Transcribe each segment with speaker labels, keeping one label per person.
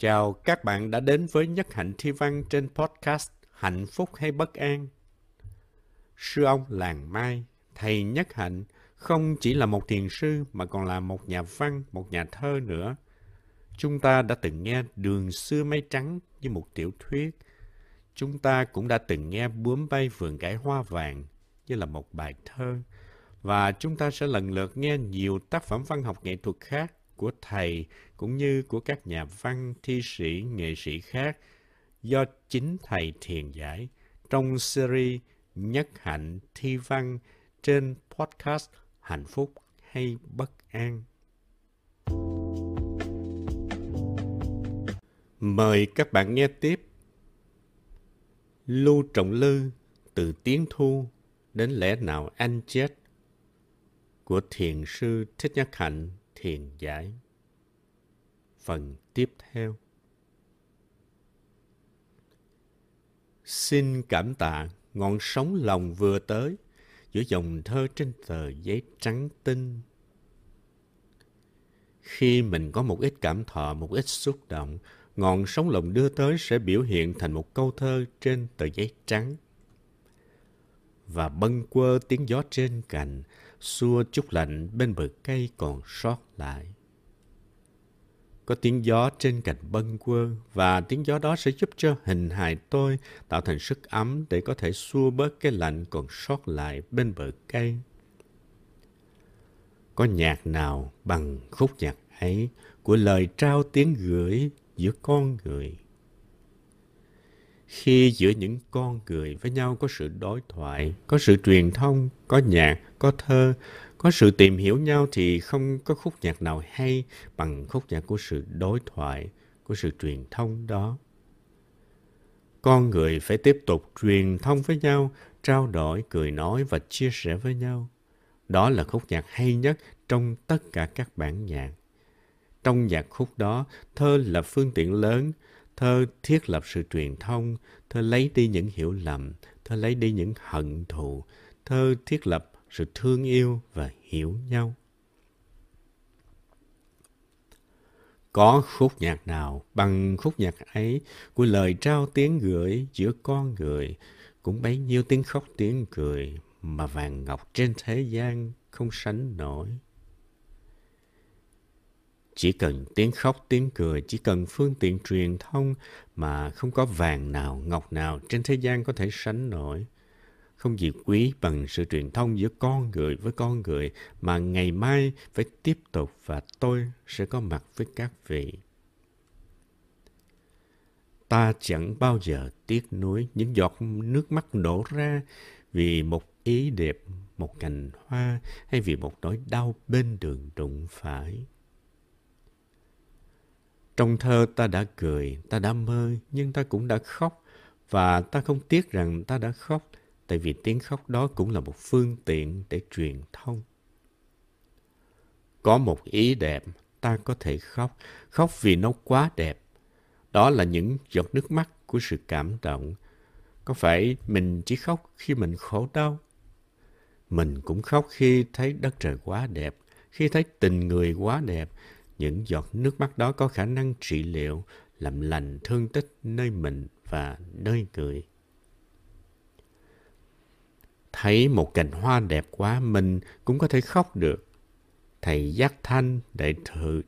Speaker 1: Chào các bạn đã đến với Nhất Hạnh Thi Văn trên podcast Hạnh Phúc hay Bất An. Sư ông Làng Mai, thầy Nhất Hạnh, không chỉ là một thiền sư mà còn là một nhà văn, một nhà thơ nữa. Chúng ta đã từng nghe Đường xưa mây trắng như một tiểu thuyết. Chúng ta cũng đã từng nghe Bướm bay vườn cải hoa vàng như là một bài thơ. Và chúng ta sẽ lần lượt nghe nhiều tác phẩm văn học nghệ thuật khác của thầy cũng như của các nhà văn, thi sĩ, nghệ sĩ khác do chính thầy thiền giải trong series Nhất Hạnh Thi Văn trên podcast Hạnh Phúc hay Bất An. Mời các bạn nghe tiếp. Lưu Trọng Lư từ tiếng thu đến lẽ nào anh chết của thiền sư Thích Nhất Hạnh thiền giải. Phần tiếp theo Xin cảm tạ ngọn sóng lòng vừa tới giữa dòng thơ trên tờ giấy trắng tinh. Khi mình có một ít cảm thọ, một ít xúc động, ngọn sóng lòng đưa tới sẽ biểu hiện thành một câu thơ trên tờ giấy trắng. Và bâng quơ tiếng gió trên cành, xua chút lạnh bên bờ cây còn sót lại. Có tiếng gió trên cành bâng quơ và tiếng gió đó sẽ giúp cho hình hài tôi tạo thành sức ấm để có thể xua bớt cái lạnh còn sót lại bên bờ cây. Có nhạc nào bằng khúc nhạc ấy của lời trao tiếng gửi giữa con người. Khi giữa những con người với nhau có sự đối thoại, có sự truyền thông, có nhạc, có thơ, có sự tìm hiểu nhau thì không có khúc nhạc nào hay bằng khúc nhạc của sự đối thoại, của sự truyền thông đó. Con người phải tiếp tục truyền thông với nhau, trao đổi, cười nói và chia sẻ với nhau. Đó là khúc nhạc hay nhất trong tất cả các bản nhạc. Trong nhạc khúc đó, thơ là phương tiện lớn, thơ thiết lập sự truyền thông, thơ lấy đi những hiểu lầm, thơ lấy đi những hận thù, thơ thiết lập sự thương yêu và hiểu nhau. Có khúc nhạc nào bằng khúc nhạc ấy của lời trao tiếng gửi giữa con người, cũng bấy nhiêu tiếng khóc tiếng cười mà vàng ngọc trên thế gian không sánh nổi. Chỉ cần tiếng khóc tiếng cười, chỉ cần phương tiện truyền thông mà không có vàng nào, ngọc nào trên thế gian có thể sánh nổi. Không gì quý bằng sự truyền thông giữa con người với con người mà ngày mai phải tiếp tục và tôi sẽ có mặt với các vị. Ta chẳng bao giờ tiếc nuối những giọt nước mắt đổ ra vì một ý đẹp, một cành hoa hay vì một nỗi đau bên đường đụng phải. Trong thơ ta đã cười, ta đã mơ, nhưng ta cũng đã khóc. Và ta không tiếc rằng ta đã khóc, tại vì tiếng khóc đó cũng là một phương tiện để truyền thông. Có một ý đẹp, ta có thể khóc, khóc vì nó quá đẹp. Đó là những giọt nước mắt của sự cảm động. Có phải mình chỉ khóc khi mình khổ đau? Mình cũng khóc khi thấy đất trời quá đẹp, khi thấy tình người quá đẹp, những giọt nước mắt đó có khả năng trị liệu, làm lành thương tích nơi mình và nơi người. Thấy một cành hoa đẹp quá, mình cũng có thể khóc được. Thầy Giác Thanh, đệ thự,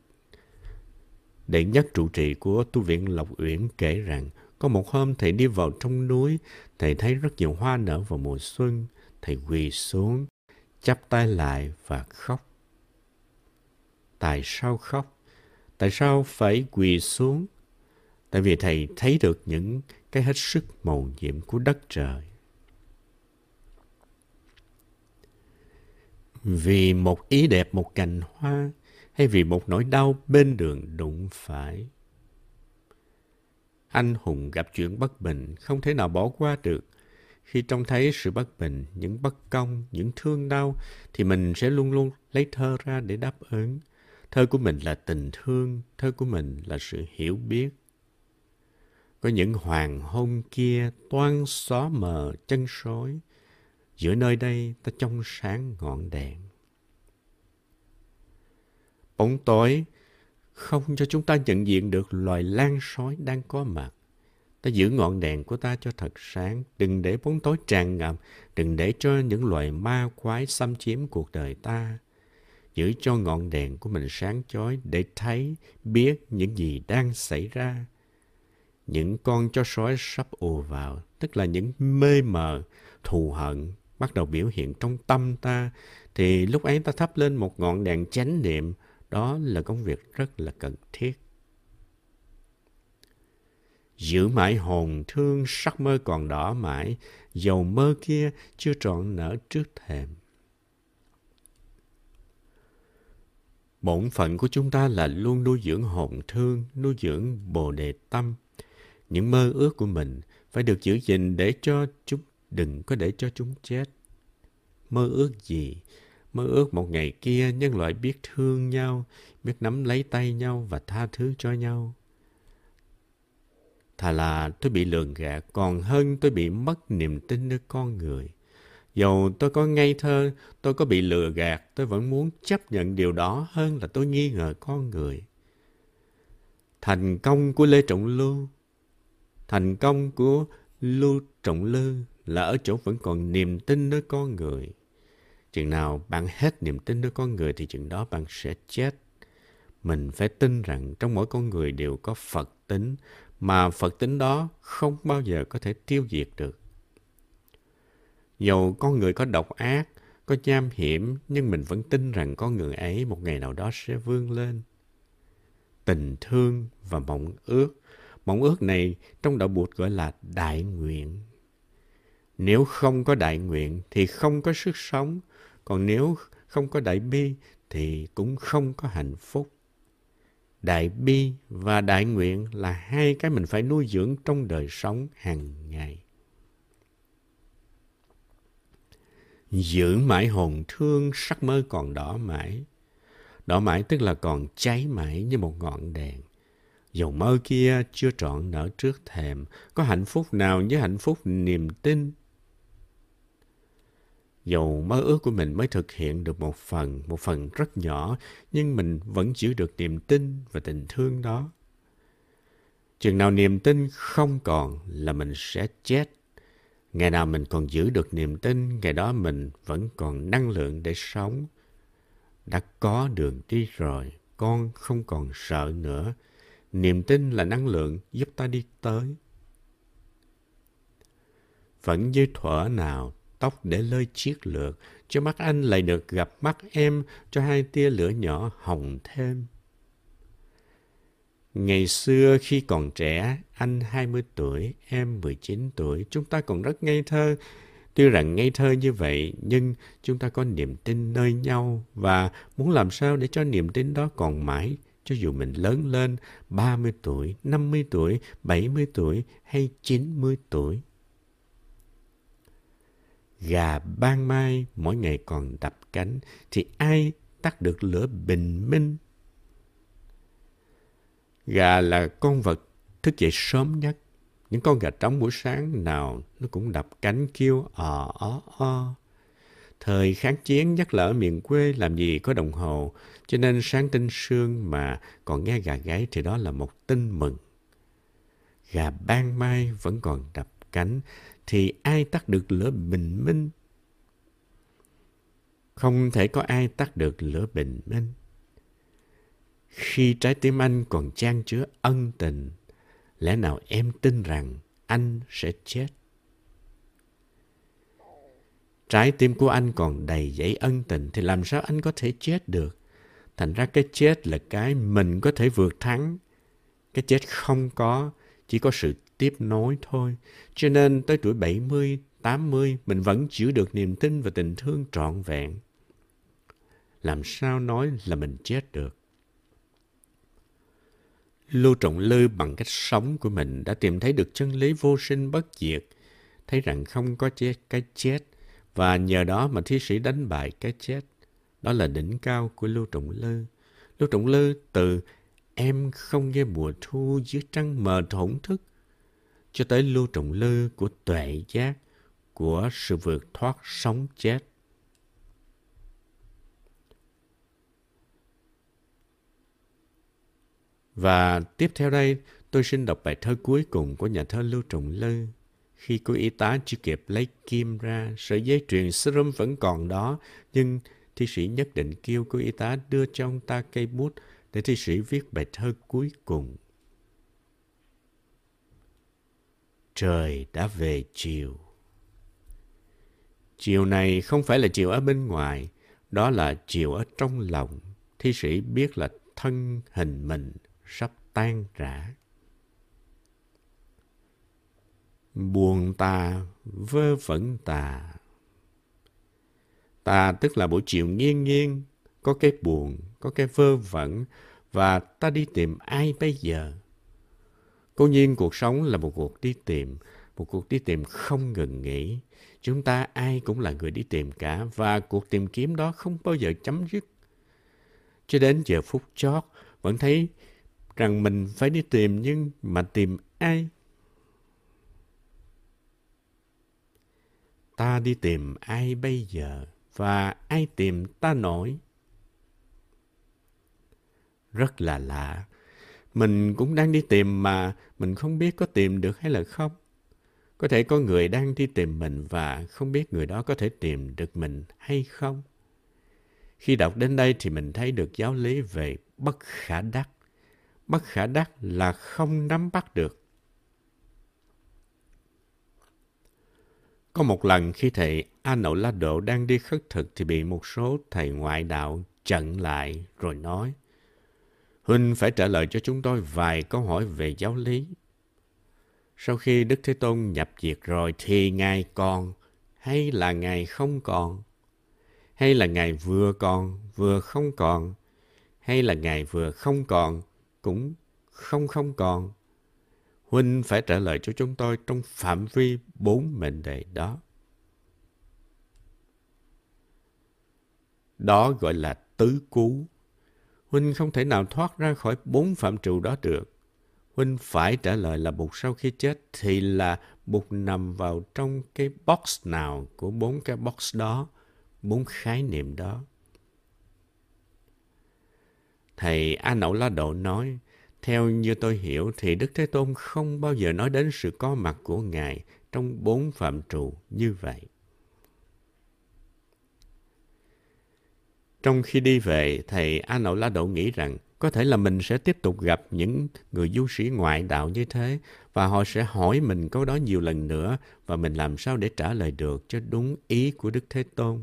Speaker 1: đệ nhất trụ trì của tu viện Lộc Uyển kể rằng, có một hôm thầy đi vào trong núi, thầy thấy rất nhiều hoa nở vào mùa xuân. Thầy quỳ xuống, chắp tay lại và khóc tại sao khóc? Tại sao phải quỳ xuống? Tại vì thầy thấy được những cái hết sức màu nhiệm của đất trời. Vì một ý đẹp một cành hoa hay vì một nỗi đau bên đường đụng phải. Anh hùng gặp chuyện bất bình không thể nào bỏ qua được. Khi trông thấy sự bất bình, những bất công, những thương đau thì mình sẽ luôn luôn lấy thơ ra để đáp ứng Thơ của mình là tình thương, thơ của mình là sự hiểu biết. Có những hoàng hôn kia toan xóa mờ chân sói, giữa nơi đây ta trong sáng ngọn đèn. Bóng tối không cho chúng ta nhận diện được loài lan sói đang có mặt. Ta giữ ngọn đèn của ta cho thật sáng, đừng để bóng tối tràn ngập, đừng để cho những loài ma quái xâm chiếm cuộc đời ta. Giữ cho ngọn đèn của mình sáng chói để thấy, biết những gì đang xảy ra. Những con chó sói sắp ùa vào, tức là những mê mờ, thù hận, bắt đầu biểu hiện trong tâm ta, thì lúc ấy ta thắp lên một ngọn đèn chánh niệm, đó là công việc rất là cần thiết. Giữ mãi hồn thương sắc mơ còn đỏ mãi, dầu mơ kia chưa trọn nở trước thềm. Bổn phận của chúng ta là luôn nuôi dưỡng hồn thương, nuôi dưỡng bồ đề tâm. Những mơ ước của mình phải được giữ gìn để cho chúng đừng có để cho chúng chết. Mơ ước gì? Mơ ước một ngày kia nhân loại biết thương nhau, biết nắm lấy tay nhau và tha thứ cho nhau. Thà là tôi bị lường gạt, còn hơn tôi bị mất niềm tin nơi con người. Dầu tôi có ngây thơ, tôi có bị lừa gạt, tôi vẫn muốn chấp nhận điều đó hơn là tôi nghi ngờ con người. Thành công của Lê Trọng Lưu Thành công của Lưu Trọng Lư là ở chỗ vẫn còn niềm tin nơi con người. Chừng nào bạn hết niềm tin nơi con người thì chừng đó bạn sẽ chết. Mình phải tin rằng trong mỗi con người đều có Phật tính, mà Phật tính đó không bao giờ có thể tiêu diệt được. Dầu con người có độc ác, có nham hiểm, nhưng mình vẫn tin rằng con người ấy một ngày nào đó sẽ vươn lên. Tình thương và mộng ước. Mộng ước này trong đạo Bụt gọi là đại nguyện. Nếu không có đại nguyện thì không có sức sống, còn nếu không có đại bi thì cũng không có hạnh phúc. Đại bi và đại nguyện là hai cái mình phải nuôi dưỡng trong đời sống hàng ngày. Giữ mãi hồn thương sắc mơ còn đỏ mãi. Đỏ mãi tức là còn cháy mãi như một ngọn đèn. Dầu mơ kia chưa trọn nở trước thềm, có hạnh phúc nào như hạnh phúc niềm tin Dầu mơ ước của mình mới thực hiện được một phần, một phần rất nhỏ, nhưng mình vẫn giữ được niềm tin và tình thương đó. Chừng nào niềm tin không còn là mình sẽ chết. Ngày nào mình còn giữ được niềm tin, ngày đó mình vẫn còn năng lượng để sống. Đã có đường đi rồi, con không còn sợ nữa. Niềm tin là năng lượng giúp ta đi tới. Vẫn như thuở nào tóc để lơi chiếc lược, cho mắt anh lại được gặp mắt em, cho hai tia lửa nhỏ hồng thêm. Ngày xưa khi còn trẻ, anh 20 tuổi, em 19 tuổi, chúng ta còn rất ngây thơ. Tuy rằng ngây thơ như vậy, nhưng chúng ta có niềm tin nơi nhau và muốn làm sao để cho niềm tin đó còn mãi, cho dù mình lớn lên 30 tuổi, 50 tuổi, 70 tuổi hay 90 tuổi. Gà ban mai mỗi ngày còn đập cánh thì ai tắt được lửa bình minh? Gà là con vật thức dậy sớm nhất. Những con gà trống buổi sáng nào nó cũng đập cánh kêu ò ó o. Thời kháng chiến nhất là ở miền quê làm gì có đồng hồ, cho nên sáng tinh sương mà còn nghe gà gáy thì đó là một tin mừng. Gà ban mai vẫn còn đập cánh thì ai tắt được lửa bình minh? Không thể có ai tắt được lửa bình minh. Khi trái tim anh còn chan chứa ân tình, lẽ nào em tin rằng anh sẽ chết? Trái tim của anh còn đầy dẫy ân tình thì làm sao anh có thể chết được? Thành ra cái chết là cái mình có thể vượt thắng. Cái chết không có, chỉ có sự tiếp nối thôi. Cho nên tới tuổi 70, 80 mình vẫn giữ được niềm tin và tình thương trọn vẹn. Làm sao nói là mình chết được? Lưu Trọng Lư bằng cách sống của mình đã tìm thấy được chân lý vô sinh bất diệt, thấy rằng không có chết cái chết và nhờ đó mà thi sĩ đánh bại cái chết. Đó là đỉnh cao của Lưu Trọng Lư. Lưu Trọng Lư từ em không nghe mùa thu dưới trăng mờ thổn thức cho tới lưu trọng lư của tuệ giác, của sự vượt thoát sống chết. Và tiếp theo đây, tôi xin đọc bài thơ cuối cùng của nhà thơ Lưu Trọng Lư. Khi cô y tá chưa kịp lấy kim ra, sợi dây truyền serum vẫn còn đó, nhưng thi sĩ nhất định kêu cô y tá đưa cho ông ta cây bút để thi sĩ viết bài thơ cuối cùng. Trời đã về chiều. Chiều này không phải là chiều ở bên ngoài, đó là chiều ở trong lòng. Thi sĩ biết là thân hình mình sắp tan rã. Buồn tà, vơ vẩn tà. Tà tức là buổi chiều nghiêng nghiêng, có cái buồn, có cái vơ vẩn, và ta đi tìm ai bây giờ? Cố nhiên cuộc sống là một cuộc đi tìm, một cuộc đi tìm không ngừng nghỉ. Chúng ta ai cũng là người đi tìm cả và cuộc tìm kiếm đó không bao giờ chấm dứt. Cho đến giờ phút chót, vẫn thấy rằng mình phải đi tìm nhưng mà tìm ai? Ta đi tìm ai bây giờ và ai tìm ta nổi? Rất là lạ. Mình cũng đang đi tìm mà mình không biết có tìm được hay là không. Có thể có người đang đi tìm mình và không biết người đó có thể tìm được mình hay không. Khi đọc đến đây thì mình thấy được giáo lý về bất khả đắc. Bất khả đắc là không nắm bắt được. Có một lần khi thầy A Nậu La Độ đang đi khất thực thì bị một số thầy ngoại đạo chặn lại rồi nói Huynh phải trả lời cho chúng tôi vài câu hỏi về giáo lý. Sau khi Đức Thế Tôn nhập diệt rồi thì Ngài còn hay là Ngài không còn? Hay là Ngài vừa còn, vừa không còn? Hay là Ngài vừa không còn, cũng không không còn? Huynh phải trả lời cho chúng tôi trong phạm vi bốn mệnh đề đó. Đó gọi là tứ cú. Huynh không thể nào thoát ra khỏi bốn phạm trụ đó được. Huynh phải trả lời là bụt sau khi chết thì là bụt nằm vào trong cái box nào của bốn cái box đó, bốn khái niệm đó. Thầy A Nậu La Độ nói, theo như tôi hiểu thì Đức Thế Tôn không bao giờ nói đến sự có mặt của Ngài trong bốn phạm trụ như vậy. Trong khi đi về, thầy A Nậu La Độ nghĩ rằng có thể là mình sẽ tiếp tục gặp những người du sĩ ngoại đạo như thế và họ sẽ hỏi mình câu đó nhiều lần nữa và mình làm sao để trả lời được cho đúng ý của Đức Thế Tôn.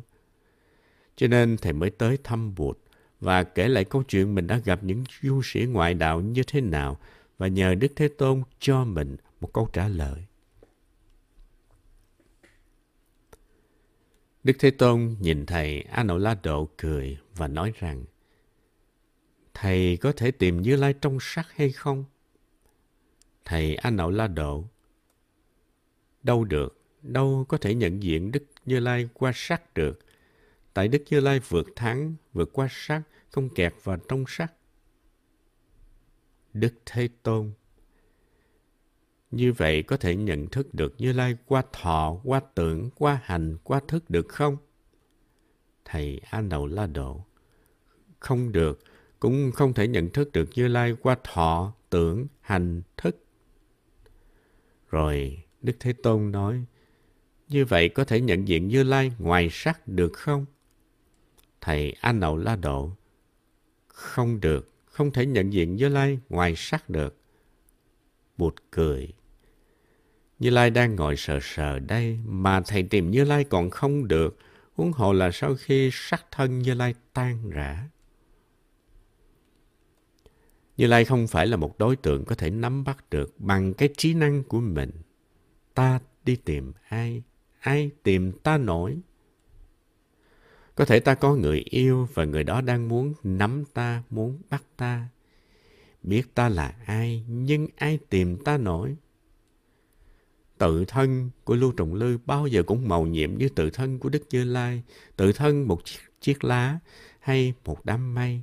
Speaker 1: Cho nên thầy mới tới thăm Bụt và kể lại câu chuyện mình đã gặp những du sĩ ngoại đạo như thế nào và nhờ Đức Thế Tôn cho mình một câu trả lời. Đức Thế Tôn nhìn thầy A Nậu La Độ cười và nói rằng Thầy có thể tìm Như Lai trong sắc hay không? Thầy A Nậu La Độ Đâu được, đâu có thể nhận diện Đức Như Lai qua sắc được. Tại Đức Như Lai vượt thắng, vượt qua sắc, không kẹt vào trong sắc. Đức Thế Tôn như vậy có thể nhận thức được Như Lai qua thọ, qua tưởng, qua hành, qua thức được không? Thầy A Nậu La Độ. Không được, cũng không thể nhận thức được Như Lai qua thọ, tưởng, hành, thức. Rồi Đức Thế Tôn nói, như vậy có thể nhận diện Như Lai ngoài sắc được không? Thầy A Nậu La Độ. Không được, không thể nhận diện Như Lai ngoài sắc được. Bụt cười. Như Lai đang ngồi sờ sờ đây, mà thầy tìm Như Lai còn không được, huống hồ là sau khi sắc thân Như Lai tan rã. Như Lai không phải là một đối tượng có thể nắm bắt được bằng cái trí năng của mình. Ta đi tìm ai? Ai tìm ta nổi? Có thể ta có người yêu và người đó đang muốn nắm ta, muốn bắt ta. Biết ta là ai, nhưng ai tìm ta nổi? tự thân của Lưu Trọng Lư bao giờ cũng màu nhiệm như tự thân của Đức Như Lai, tự thân một chiếc, chiếc lá hay một đám mây.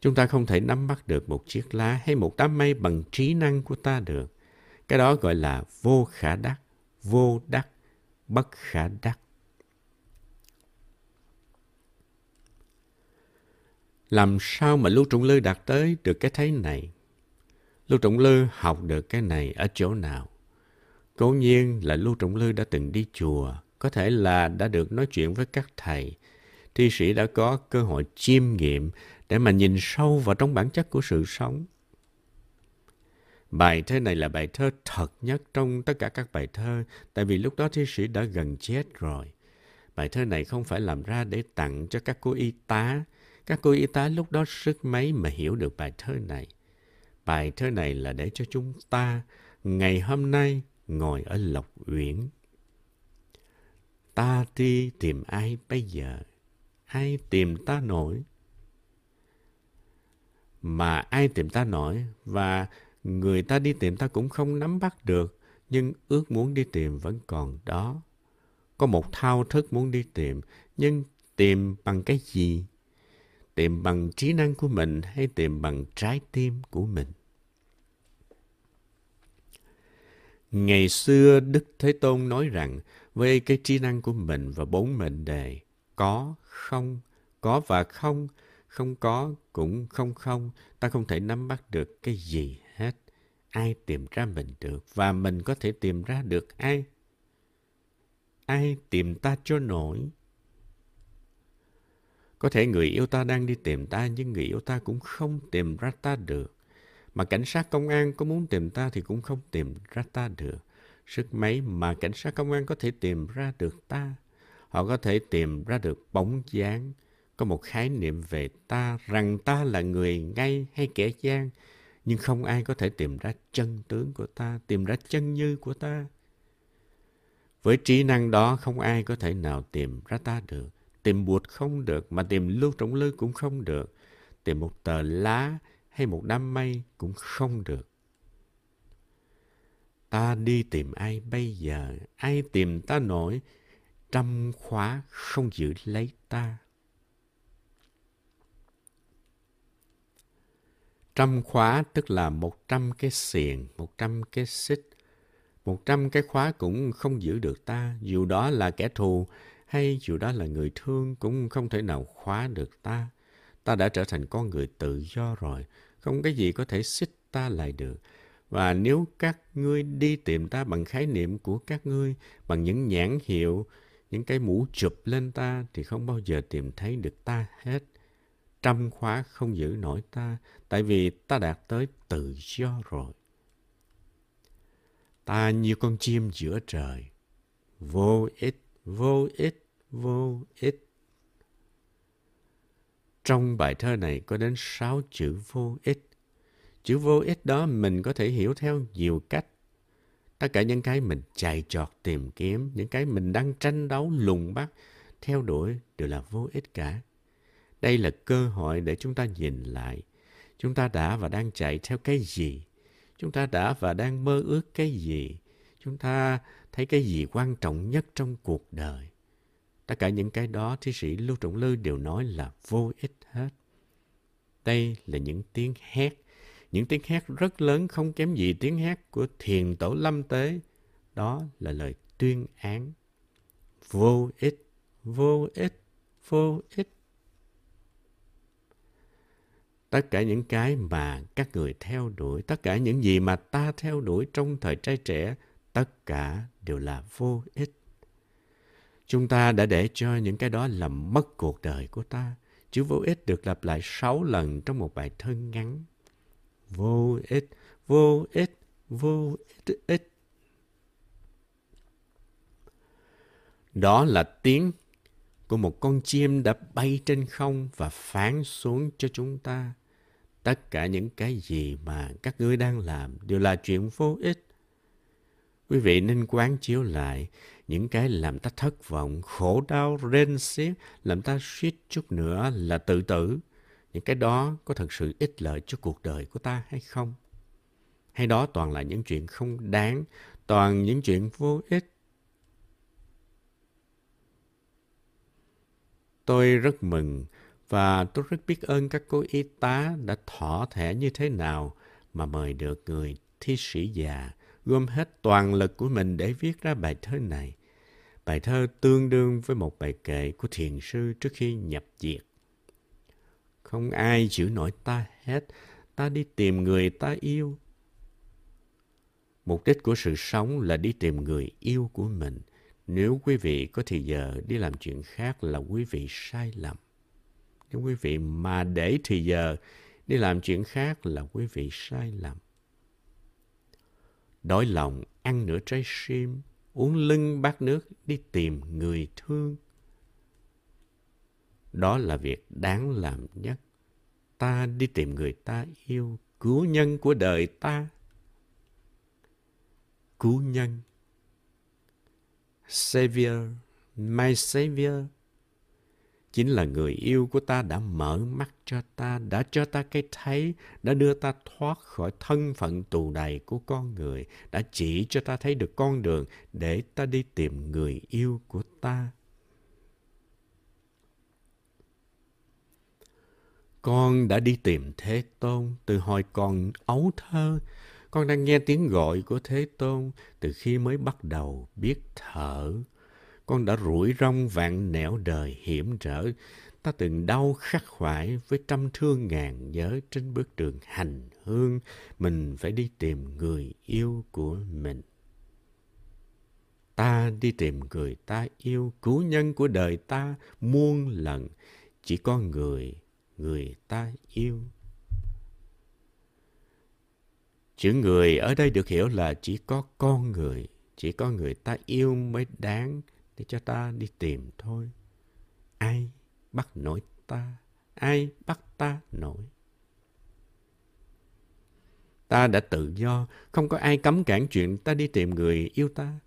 Speaker 1: Chúng ta không thể nắm bắt được một chiếc lá hay một đám mây bằng trí năng của ta được. Cái đó gọi là vô khả đắc, vô đắc, bất khả đắc. Làm sao mà Lưu Trọng Lư đạt tới được cái thấy này? Lưu Trọng Lư học được cái này ở chỗ nào? Cố nhiên là Lưu Trọng Lư đã từng đi chùa, có thể là đã được nói chuyện với các thầy. Thi sĩ đã có cơ hội chiêm nghiệm để mà nhìn sâu vào trong bản chất của sự sống. Bài thơ này là bài thơ thật nhất trong tất cả các bài thơ, tại vì lúc đó thi sĩ đã gần chết rồi. Bài thơ này không phải làm ra để tặng cho các cô y tá. Các cô y tá lúc đó sức mấy mà hiểu được bài thơ này. Bài thơ này là để cho chúng ta ngày hôm nay ngồi ở Lộc Uyển. Ta đi tìm ai bây giờ? Ai tìm ta nổi? Mà ai tìm ta nổi và người ta đi tìm ta cũng không nắm bắt được, nhưng ước muốn đi tìm vẫn còn đó. Có một thao thức muốn đi tìm, nhưng tìm bằng cái gì? Tìm bằng trí năng của mình hay tìm bằng trái tim của mình? Ngày xưa Đức Thế Tôn nói rằng với cái trí năng của mình và bốn mệnh đề có, không, có và không, không có cũng không không, ta không thể nắm bắt được cái gì hết. Ai tìm ra mình được và mình có thể tìm ra được ai? Ai tìm ta cho nổi? Có thể người yêu ta đang đi tìm ta nhưng người yêu ta cũng không tìm ra ta được. Mà cảnh sát công an có muốn tìm ta thì cũng không tìm ra ta được. Sức mấy mà cảnh sát công an có thể tìm ra được ta. Họ có thể tìm ra được bóng dáng, có một khái niệm về ta rằng ta là người ngay hay kẻ gian, nhưng không ai có thể tìm ra chân tướng của ta, tìm ra chân như của ta. Với trí năng đó không ai có thể nào tìm ra ta được. Tìm bụt không được, mà tìm lưu trọng lư cũng không được. Tìm một tờ lá hay một đám mây cũng không được. Ta đi tìm ai bây giờ, ai tìm ta nổi, trăm khóa không giữ lấy ta. Trăm khóa tức là một trăm cái xiềng, một trăm cái xích. Một trăm cái khóa cũng không giữ được ta, dù đó là kẻ thù hay dù đó là người thương cũng không thể nào khóa được ta. Ta đã trở thành con người tự do rồi, không cái gì có thể xích ta lại được. Và nếu các ngươi đi tìm ta bằng khái niệm của các ngươi, bằng những nhãn hiệu, những cái mũ chụp lên ta thì không bao giờ tìm thấy được ta hết. Trăm khóa không giữ nổi ta, tại vì ta đạt tới tự do rồi. Ta như con chim giữa trời, vô ích, vô ích, vô ích. Trong bài thơ này có đến sáu chữ vô ích. Chữ vô ích đó mình có thể hiểu theo nhiều cách. Tất cả những cái mình chạy trọt tìm kiếm, những cái mình đang tranh đấu lùng bắt, theo đuổi đều là vô ích cả. Đây là cơ hội để chúng ta nhìn lại. Chúng ta đã và đang chạy theo cái gì? Chúng ta đã và đang mơ ước cái gì? Chúng ta thấy cái gì quan trọng nhất trong cuộc đời? Tất cả những cái đó thi sĩ Lưu Trọng Lư đều nói là vô ích hết. Đây là những tiếng hét những tiếng hét rất lớn không kém gì tiếng hét của thiền tổ lâm tế. Đó là lời tuyên án. Vô ích, vô ích, vô ích. Tất cả những cái mà các người theo đuổi, tất cả những gì mà ta theo đuổi trong thời trai trẻ, tất cả đều là vô ích. Chúng ta đã để cho những cái đó làm mất cuộc đời của ta. Chữ vô ích được lặp lại sáu lần trong một bài thơ ngắn vô ích, vô ích, vô ích, ích. Đó là tiếng của một con chim đã bay trên không và phán xuống cho chúng ta. Tất cả những cái gì mà các ngươi đang làm đều là chuyện vô ích. Quý vị nên quán chiếu lại những cái làm ta thất vọng, khổ đau, rên xiết, làm ta suýt chút nữa là tự tử những cái đó có thật sự ích lợi cho cuộc đời của ta hay không? Hay đó toàn là những chuyện không đáng, toàn những chuyện vô ích? Tôi rất mừng và tôi rất biết ơn các cô y tá đã thỏ thẻ như thế nào mà mời được người thi sĩ già gom hết toàn lực của mình để viết ra bài thơ này. Bài thơ tương đương với một bài kệ của thiền sư trước khi nhập diệt. Không ai chịu nổi ta hết. Ta đi tìm người ta yêu. Mục đích của sự sống là đi tìm người yêu của mình. Nếu quý vị có thì giờ đi làm chuyện khác là quý vị sai lầm. Nếu quý vị mà để thì giờ đi làm chuyện khác là quý vị sai lầm. Đói lòng ăn nửa trái sim, uống lưng bát nước đi tìm người thương. Đó là việc đáng làm nhất. Ta đi tìm người ta yêu, cứu nhân của đời ta. Cứu nhân. Savior, my Savior, chính là người yêu của ta đã mở mắt cho ta, đã cho ta cái thấy, đã đưa ta thoát khỏi thân phận tù đầy của con người, đã chỉ cho ta thấy được con đường để ta đi tìm người yêu của ta. Con đã đi tìm Thế Tôn từ hồi còn ấu thơ. Con đang nghe tiếng gọi của Thế Tôn từ khi mới bắt đầu biết thở. Con đã rủi rong vạn nẻo đời hiểm trở. Ta từng đau khắc khoải với trăm thương ngàn nhớ trên bước đường hành hương. Mình phải đi tìm người yêu của mình. Ta đi tìm người ta yêu, cứu nhân của đời ta muôn lần. Chỉ có người người ta yêu. Chữ người ở đây được hiểu là chỉ có con người, chỉ có người ta yêu mới đáng để cho ta đi tìm thôi. Ai bắt nổi ta? Ai bắt ta nổi? Ta đã tự do, không có ai cấm cản chuyện ta đi tìm người yêu ta.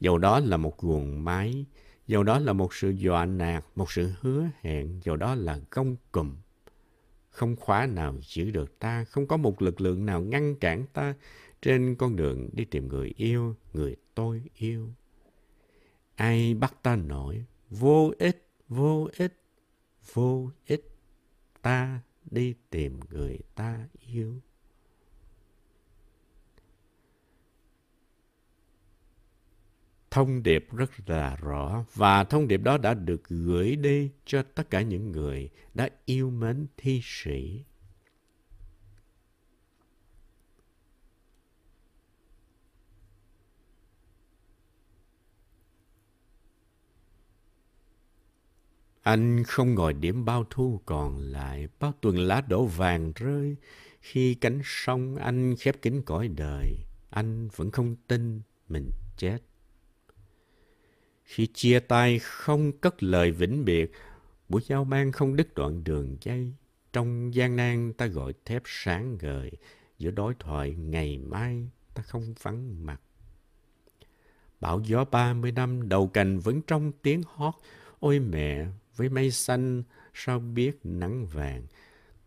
Speaker 1: Dầu đó là một guồng máy, Dầu đó là một sự dọa nạt, một sự hứa hẹn, dầu đó là gông cùm. Không khóa nào giữ được ta, không có một lực lượng nào ngăn cản ta trên con đường đi tìm người yêu, người tôi yêu. Ai bắt ta nổi, vô ích, vô ích, vô ích, ta đi tìm người ta yêu. thông điệp rất là rõ và thông điệp đó đã được gửi đi cho tất cả những người đã yêu mến thi sĩ. Anh không ngồi điểm bao thu còn lại, bao tuần lá đổ vàng rơi. Khi cánh sông anh khép kín cõi đời, anh vẫn không tin mình chết. Khi chia tay không cất lời vĩnh biệt, buổi giao ban không đứt đoạn đường dây. Trong gian nan ta gọi thép sáng ngời, giữa đối thoại ngày mai ta không vắng mặt. Bão gió ba mươi năm đầu cành vẫn trong tiếng hót, ôi mẹ với mây xanh sao biết nắng vàng.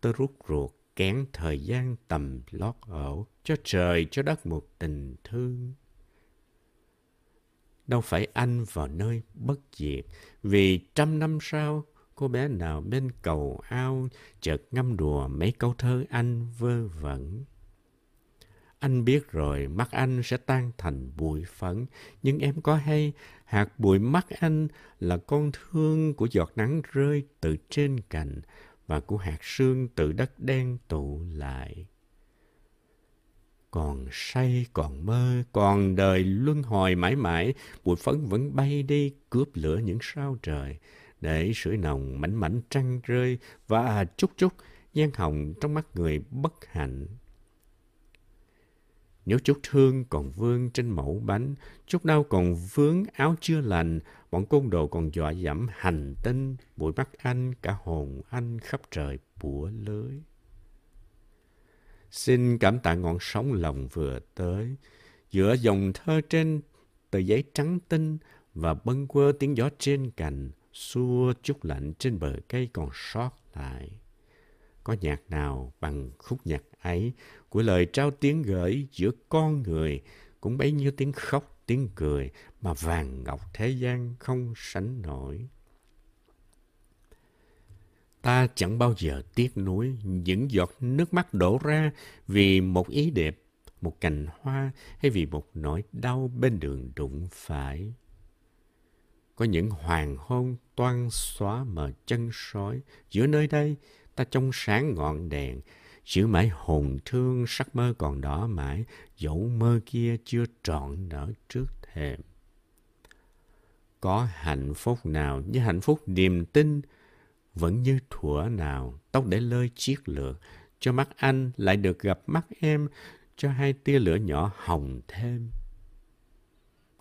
Speaker 1: tôi rút ruột kén thời gian tầm lót ổ, cho trời cho đất một tình thương đâu phải anh vào nơi bất diệt. Vì trăm năm sau, cô bé nào bên cầu ao chợt ngâm đùa mấy câu thơ anh vơ vẩn. Anh biết rồi, mắt anh sẽ tan thành bụi phấn. Nhưng em có hay, hạt bụi mắt anh là con thương của giọt nắng rơi từ trên cành và của hạt sương từ đất đen tụ lại. Còn say còn mơ còn đời luân hồi mãi mãi bụi phấn vẫn bay đi cướp lửa những sao trời. Để sưởi nồng mảnh mảnh trăng rơi và chút chút gian hồng trong mắt người bất hạnh nếu chút thương còn vương trên mẫu bánh, chút đau còn vướng áo chưa lành, bọn côn đồ còn dọa dẫm hành tinh, bụi mắt anh, cả hồn anh khắp trời bủa lưới. Xin cảm tạ ngọn sóng lòng vừa tới, giữa dòng thơ trên tờ giấy trắng tinh và bâng quơ tiếng gió trên cành, xua chút lạnh trên bờ cây còn sót lại. Có nhạc nào bằng khúc nhạc ấy của lời trao tiếng gửi giữa con người cũng bấy nhiêu tiếng khóc, tiếng cười mà vàng ngọc thế gian không sánh nổi. Ta chẳng bao giờ tiếc nuối những giọt nước mắt đổ ra vì một ý đẹp, một cành hoa hay vì một nỗi đau bên đường đụng phải. Có những hoàng hôn toan xóa mờ chân sói. Giữa nơi đây, ta trong sáng ngọn đèn. giữ mãi hồn thương sắc mơ còn đỏ mãi, dẫu mơ kia chưa trọn nở trước thềm. Có hạnh phúc nào như hạnh phúc niềm tin, vẫn như thuở nào tóc để lơi chiếc lược, cho mắt anh lại được gặp mắt em, cho hai tia lửa nhỏ hồng thêm.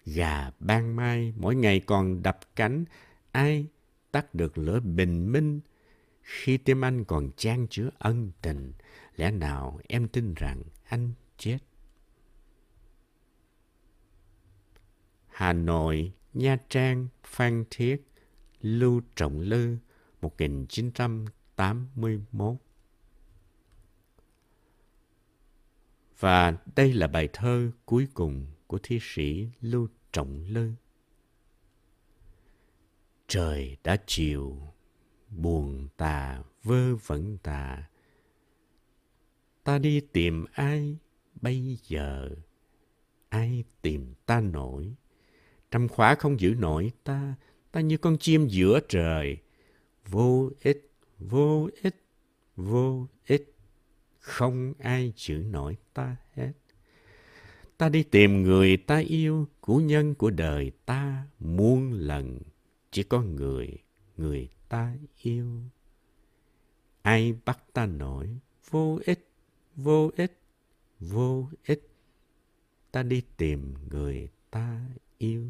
Speaker 1: Gà ban mai mỗi ngày còn đập cánh, ai tắt được lửa bình minh, khi tim anh còn chan chứa ân tình, lẽ nào em tin rằng anh chết? Hà Nội, Nha Trang, Phan Thiết, Lưu Trọng Lư, 1981. Và đây là bài thơ cuối cùng của thi sĩ Lưu Trọng Lư. Trời đã chiều, buồn tà, vơ vẩn tà. Ta đi tìm ai bây giờ? Ai tìm ta nổi? Trăm khóa không giữ nổi ta, ta như con chim giữa trời. Vô ích, vô ích, vô ích. Không ai giữ nổi ta hết. Ta đi tìm người ta yêu, của nhân của đời ta muôn lần. Chỉ có người, người ta yêu. Ai bắt ta nổi, vô ích, vô ích, vô ích. Ta đi tìm người ta yêu.